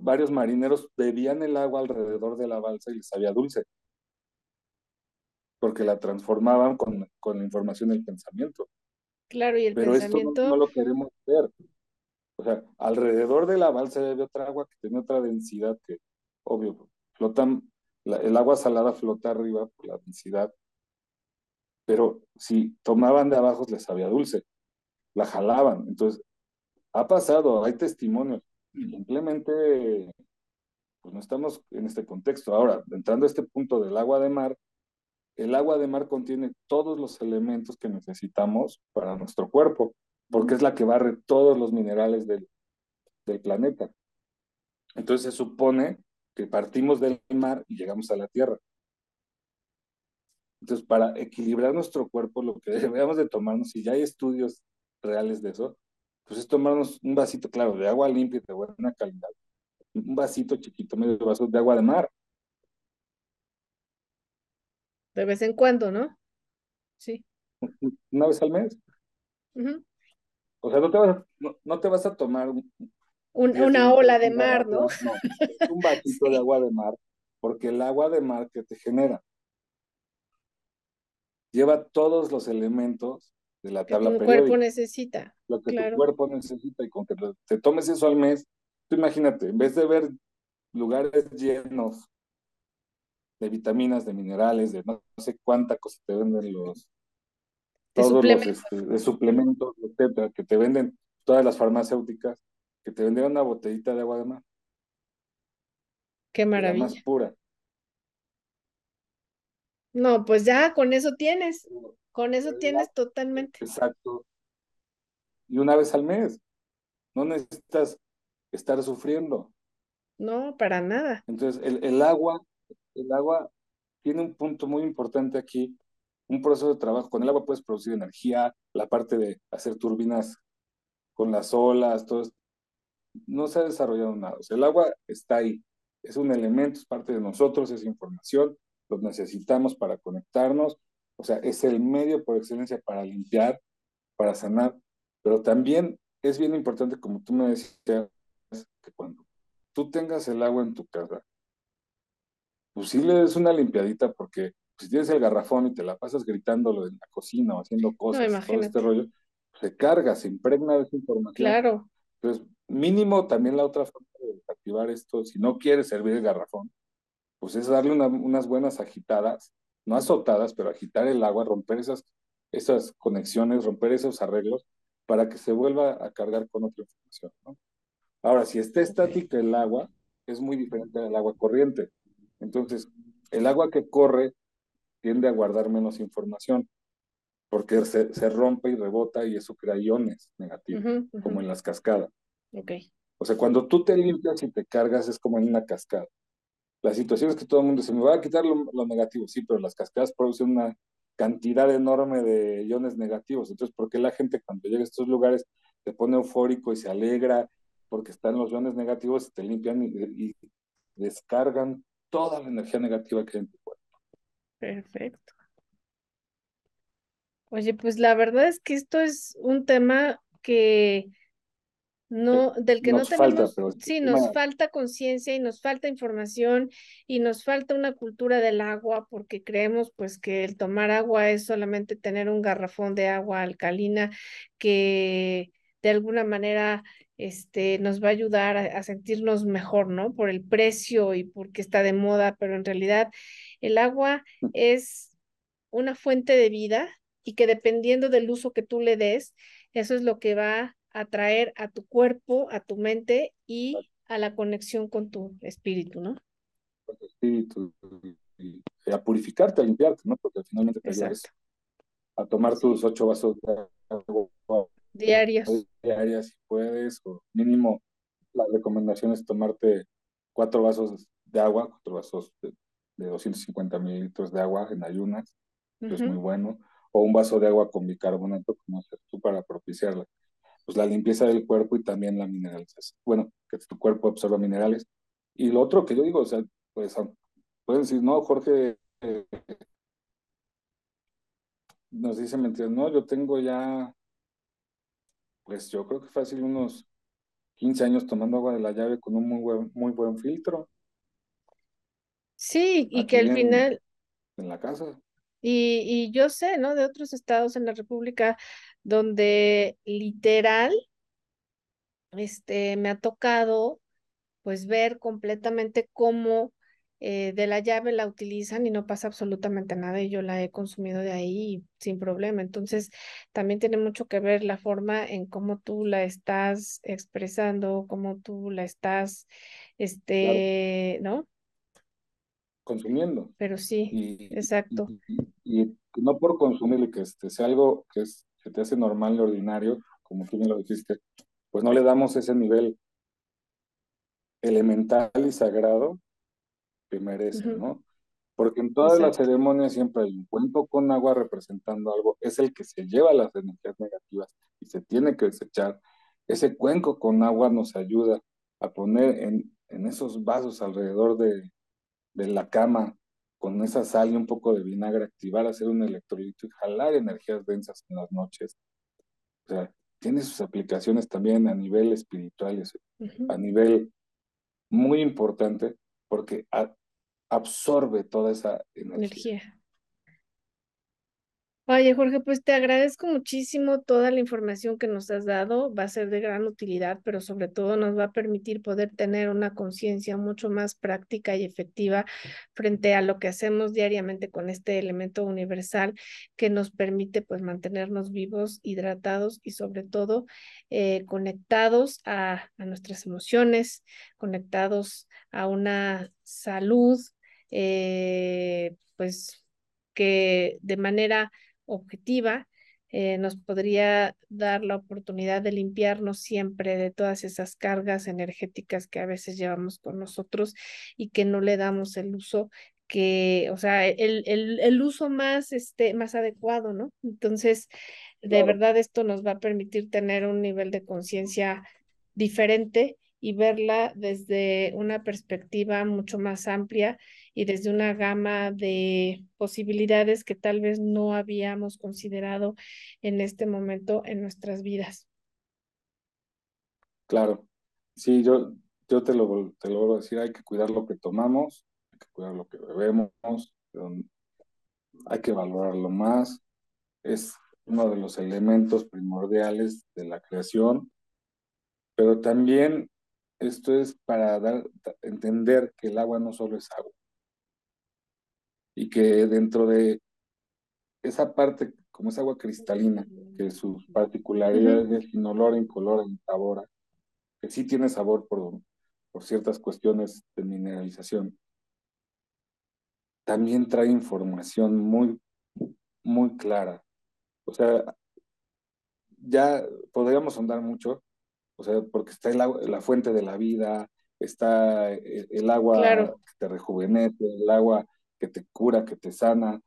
S2: Varios marineros bebían el agua alrededor de la balsa y les sabía dulce, porque la transformaban con, con la información del pensamiento.
S1: Claro, y el
S2: Pero
S1: pensamiento...
S2: esto no, no, lo queremos ver. O sea, alrededor de la balsa había otra agua que tenía otra densidad que, obvio, flotan, la, el agua salada flota arriba por la densidad, pero si tomaban de abajo les sabía dulce, la jalaban. Entonces, ha pasado, hay testimonios. Simplemente, pues no estamos en este contexto. Ahora, entrando a este punto del agua de mar, el agua de mar contiene todos los elementos que necesitamos para nuestro cuerpo, porque es la que barre todos los minerales del, planeta. Entonces se supone que partimos del mar y llegamos a la Tierra. Entonces, para equilibrar nuestro cuerpo, lo que debemos de tomarnos, y ya hay estudios reales de eso, pues es tomarnos un vasito, claro, de agua limpia, de buena calidad. Un vasito chiquito, medio vaso de agua de mar.
S1: De vez en cuando, ¿no? Sí.
S2: Una vez al mes. Uh -huh. O sea, no te vas a, no, no te vas a tomar un,
S1: un, una ola de mar, ¿no?
S2: no un vasito sí. de agua de mar, porque el agua de mar que te genera lleva todos los elementos de la tabla
S1: que tu
S2: periódica.
S1: cuerpo necesita.
S2: Lo que
S1: claro.
S2: tu cuerpo necesita y con que te tomes eso al mes, tú imagínate, en vez de ver lugares llenos de vitaminas, de minerales, de no, no sé cuánta cosa te venden los todos los este, de suplementos, etcétera, que te venden todas las farmacéuticas, que te vendieron una botellita de agua de mar.
S1: Qué maravilla.
S2: La más pura.
S1: No, pues ya con eso tienes, con eso tienes totalmente.
S2: Exacto. Y una vez al mes. No necesitas estar sufriendo.
S1: No, para nada.
S2: Entonces, el, el agua, el agua tiene un punto muy importante aquí, un proceso de trabajo. Con el agua puedes producir energía, la parte de hacer turbinas con las olas, todo. No se ha desarrollado nada. El agua está ahí. Es un elemento, es parte de nosotros, es información, lo necesitamos para conectarnos. O sea, es el medio por excelencia para limpiar, para sanar. Pero también es bien importante, como tú me decías, que cuando tú tengas el agua en tu casa, pues sí le des una limpiadita porque si tienes el garrafón y te la pasas gritándolo en la cocina o haciendo cosas,
S1: no,
S2: todo este rollo, se carga, se impregna de esa información.
S1: Claro.
S2: Entonces, mínimo también la otra forma de activar esto, si no quieres servir el garrafón, pues es darle una, unas buenas agitadas, no azotadas, pero agitar el agua, romper esas, esas conexiones, romper esos arreglos para que se vuelva a cargar con otra información. ¿no? Ahora, si está estática el agua, es muy diferente al agua corriente. Entonces, el agua que corre tiende a guardar menos información porque se, se rompe y rebota y eso crea iones negativos, uh -huh, uh -huh. como en las cascadas.
S1: Okay.
S2: O sea, cuando tú te limpias y te cargas es como en una cascada. La situación es que todo el mundo se me va a quitar lo, lo negativo, sí, pero las cascadas producen una cantidad enorme de iones negativos. Entonces, ¿por qué la gente cuando llega a estos lugares se pone eufórico y se alegra porque están los iones negativos y te limpian y, y descargan toda la energía negativa que hay en tu cuerpo?
S1: Perfecto. Oye, pues la verdad es que esto es un tema que no, del que
S2: nos
S1: no tenemos,
S2: falta,
S1: sí, nos falta conciencia y nos falta información y nos falta una cultura del agua porque creemos pues que el tomar agua es solamente tener un garrafón de agua alcalina que de alguna manera este, nos va a ayudar a, a sentirnos mejor, ¿no? Por el precio y porque está de moda, pero en realidad el agua es una fuente de vida y que dependiendo del uso que tú le des, eso es lo que va a traer a tu cuerpo, a tu mente y a la conexión con tu espíritu, ¿no?
S2: Con tu espíritu y a purificarte, a limpiarte, ¿no? Porque finalmente te ayuda eso. A tomar tus ocho vasos de agua
S1: diarios.
S2: Diarias si puedes, o mínimo la recomendación es tomarte cuatro vasos de agua, cuatro vasos de, de 250 mililitros de agua en ayunas, uh -huh. es muy bueno, o un vaso de agua con bicarbonato, como haces tú para propiciarla. Pues la limpieza del cuerpo y también la mineralización. Bueno, que tu cuerpo absorba minerales. Y lo otro que yo digo, o sea, pues pueden decir, no, Jorge, eh, nos dice mentiras. No, yo tengo ya, pues yo creo que fácil unos 15 años tomando agua de la llave con un muy buen, muy buen filtro.
S1: Sí, y que al final...
S2: En la casa.
S1: Y, y yo sé, ¿no? De otros estados en la República donde literal, este, me ha tocado pues ver completamente cómo eh, de la llave la utilizan y no pasa absolutamente nada y yo la he consumido de ahí sin problema. Entonces, también tiene mucho que ver la forma en cómo tú la estás expresando, cómo tú la estás, este, ¿no?
S2: Consumiendo.
S1: Pero sí, exacto.
S2: Y, no por consumir que este, sea algo que, es, que te hace normal y ordinario, como tú me lo dijiste, pues no le damos ese nivel elemental y sagrado que merece, ¿no? Porque en todas las ceremonias siempre hay un cuenco con agua representando algo, es el que se lleva las energías negativas y se tiene que desechar. Ese cuenco con agua nos ayuda a poner en, en esos vasos alrededor de, de la cama con esa sal y un poco de vinagre, activar, hacer un electrolito y jalar energías densas en las noches. O sea, tiene sus aplicaciones también a nivel espiritual, a nivel muy importante, porque absorbe toda esa energía.
S1: Oye, Jorge, pues te agradezco muchísimo toda la información que nos has dado. Va a ser de gran utilidad, pero sobre todo nos va a permitir poder tener una conciencia mucho más práctica y efectiva frente a lo que hacemos diariamente con este elemento universal que nos permite pues mantenernos vivos, hidratados y sobre todo eh, conectados a, a nuestras emociones, conectados a una salud, eh, pues que de manera objetiva, eh, nos podría dar la oportunidad de limpiarnos siempre de todas esas cargas energéticas que a veces llevamos con nosotros y que no le damos el uso que, o sea, el, el, el uso más, este, más adecuado, ¿no? Entonces, de verdad esto nos va a permitir tener un nivel de conciencia diferente y verla desde una perspectiva mucho más amplia y desde una gama de posibilidades que tal vez no habíamos considerado en este momento en nuestras vidas.
S2: Claro, sí, yo, yo te, lo, te lo vuelvo a decir, hay que cuidar lo que tomamos, hay que cuidar lo que bebemos, hay que valorarlo más, es uno de los elementos primordiales de la creación, pero también esto es para dar, entender que el agua no solo es agua. Y que dentro de esa parte, como es agua cristalina, que sus particularidades es inolora, incolora, sabor que sí tiene sabor por, por ciertas cuestiones de mineralización, también trae información muy, muy clara. O sea, ya podríamos andar mucho, o sea, porque está el agua, la fuente de la vida, está el, agua que te rejuvenece, el agua que te cura, que te sana,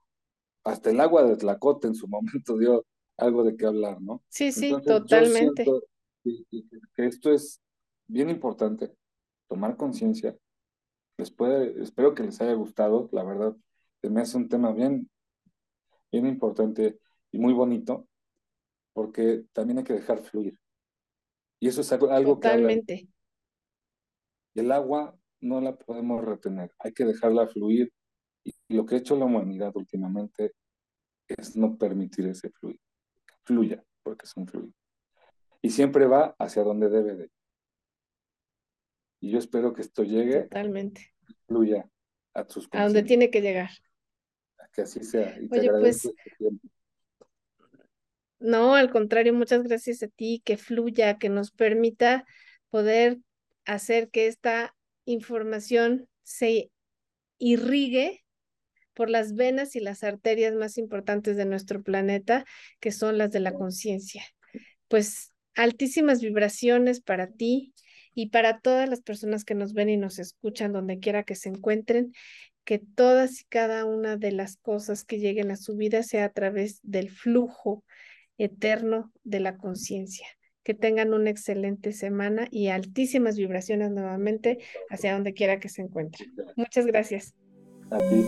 S2: hasta el agua de Tlacote en su momento dio algo de qué hablar, ¿no?
S1: Sí, sí, totalmente.
S2: que, esto es bien importante, tomar conciencia. Les puede, espero que les haya gustado, la verdad, se me hace un tema bien, bien importante y muy bonito, porque también hay que dejar fluir. Y eso es algo,
S1: Totalmente.
S2: que... Y el agua no la podemos retener, hay que dejarla fluir. Y lo que ha hecho la humanidad últimamente es no permitir ese fluir, que fluya, porque es un fluido. Y siempre va hacia donde debe de. Y yo espero que esto llegue.
S1: Totalmente.
S2: Fluya a sus
S1: A donde tiene que llegar.
S2: Que así sea.
S1: Y Oye, pues, no, al contrario, muchas gracias a ti, que fluya, que nos permita poder hacer que esta información se irrigue por las venas y las arterias más importantes de nuestro planeta, que son las de la conciencia. Pues altísimas vibraciones para ti y para todas las personas que nos ven y nos escuchan donde quiera que se encuentren, que todas y cada una de las cosas que lleguen a su vida sea a través del flujo eterno de la conciencia. Que tengan una excelente semana y altísimas vibraciones nuevamente hacia donde quiera que se encuentren. Muchas gracias.
S2: ताकि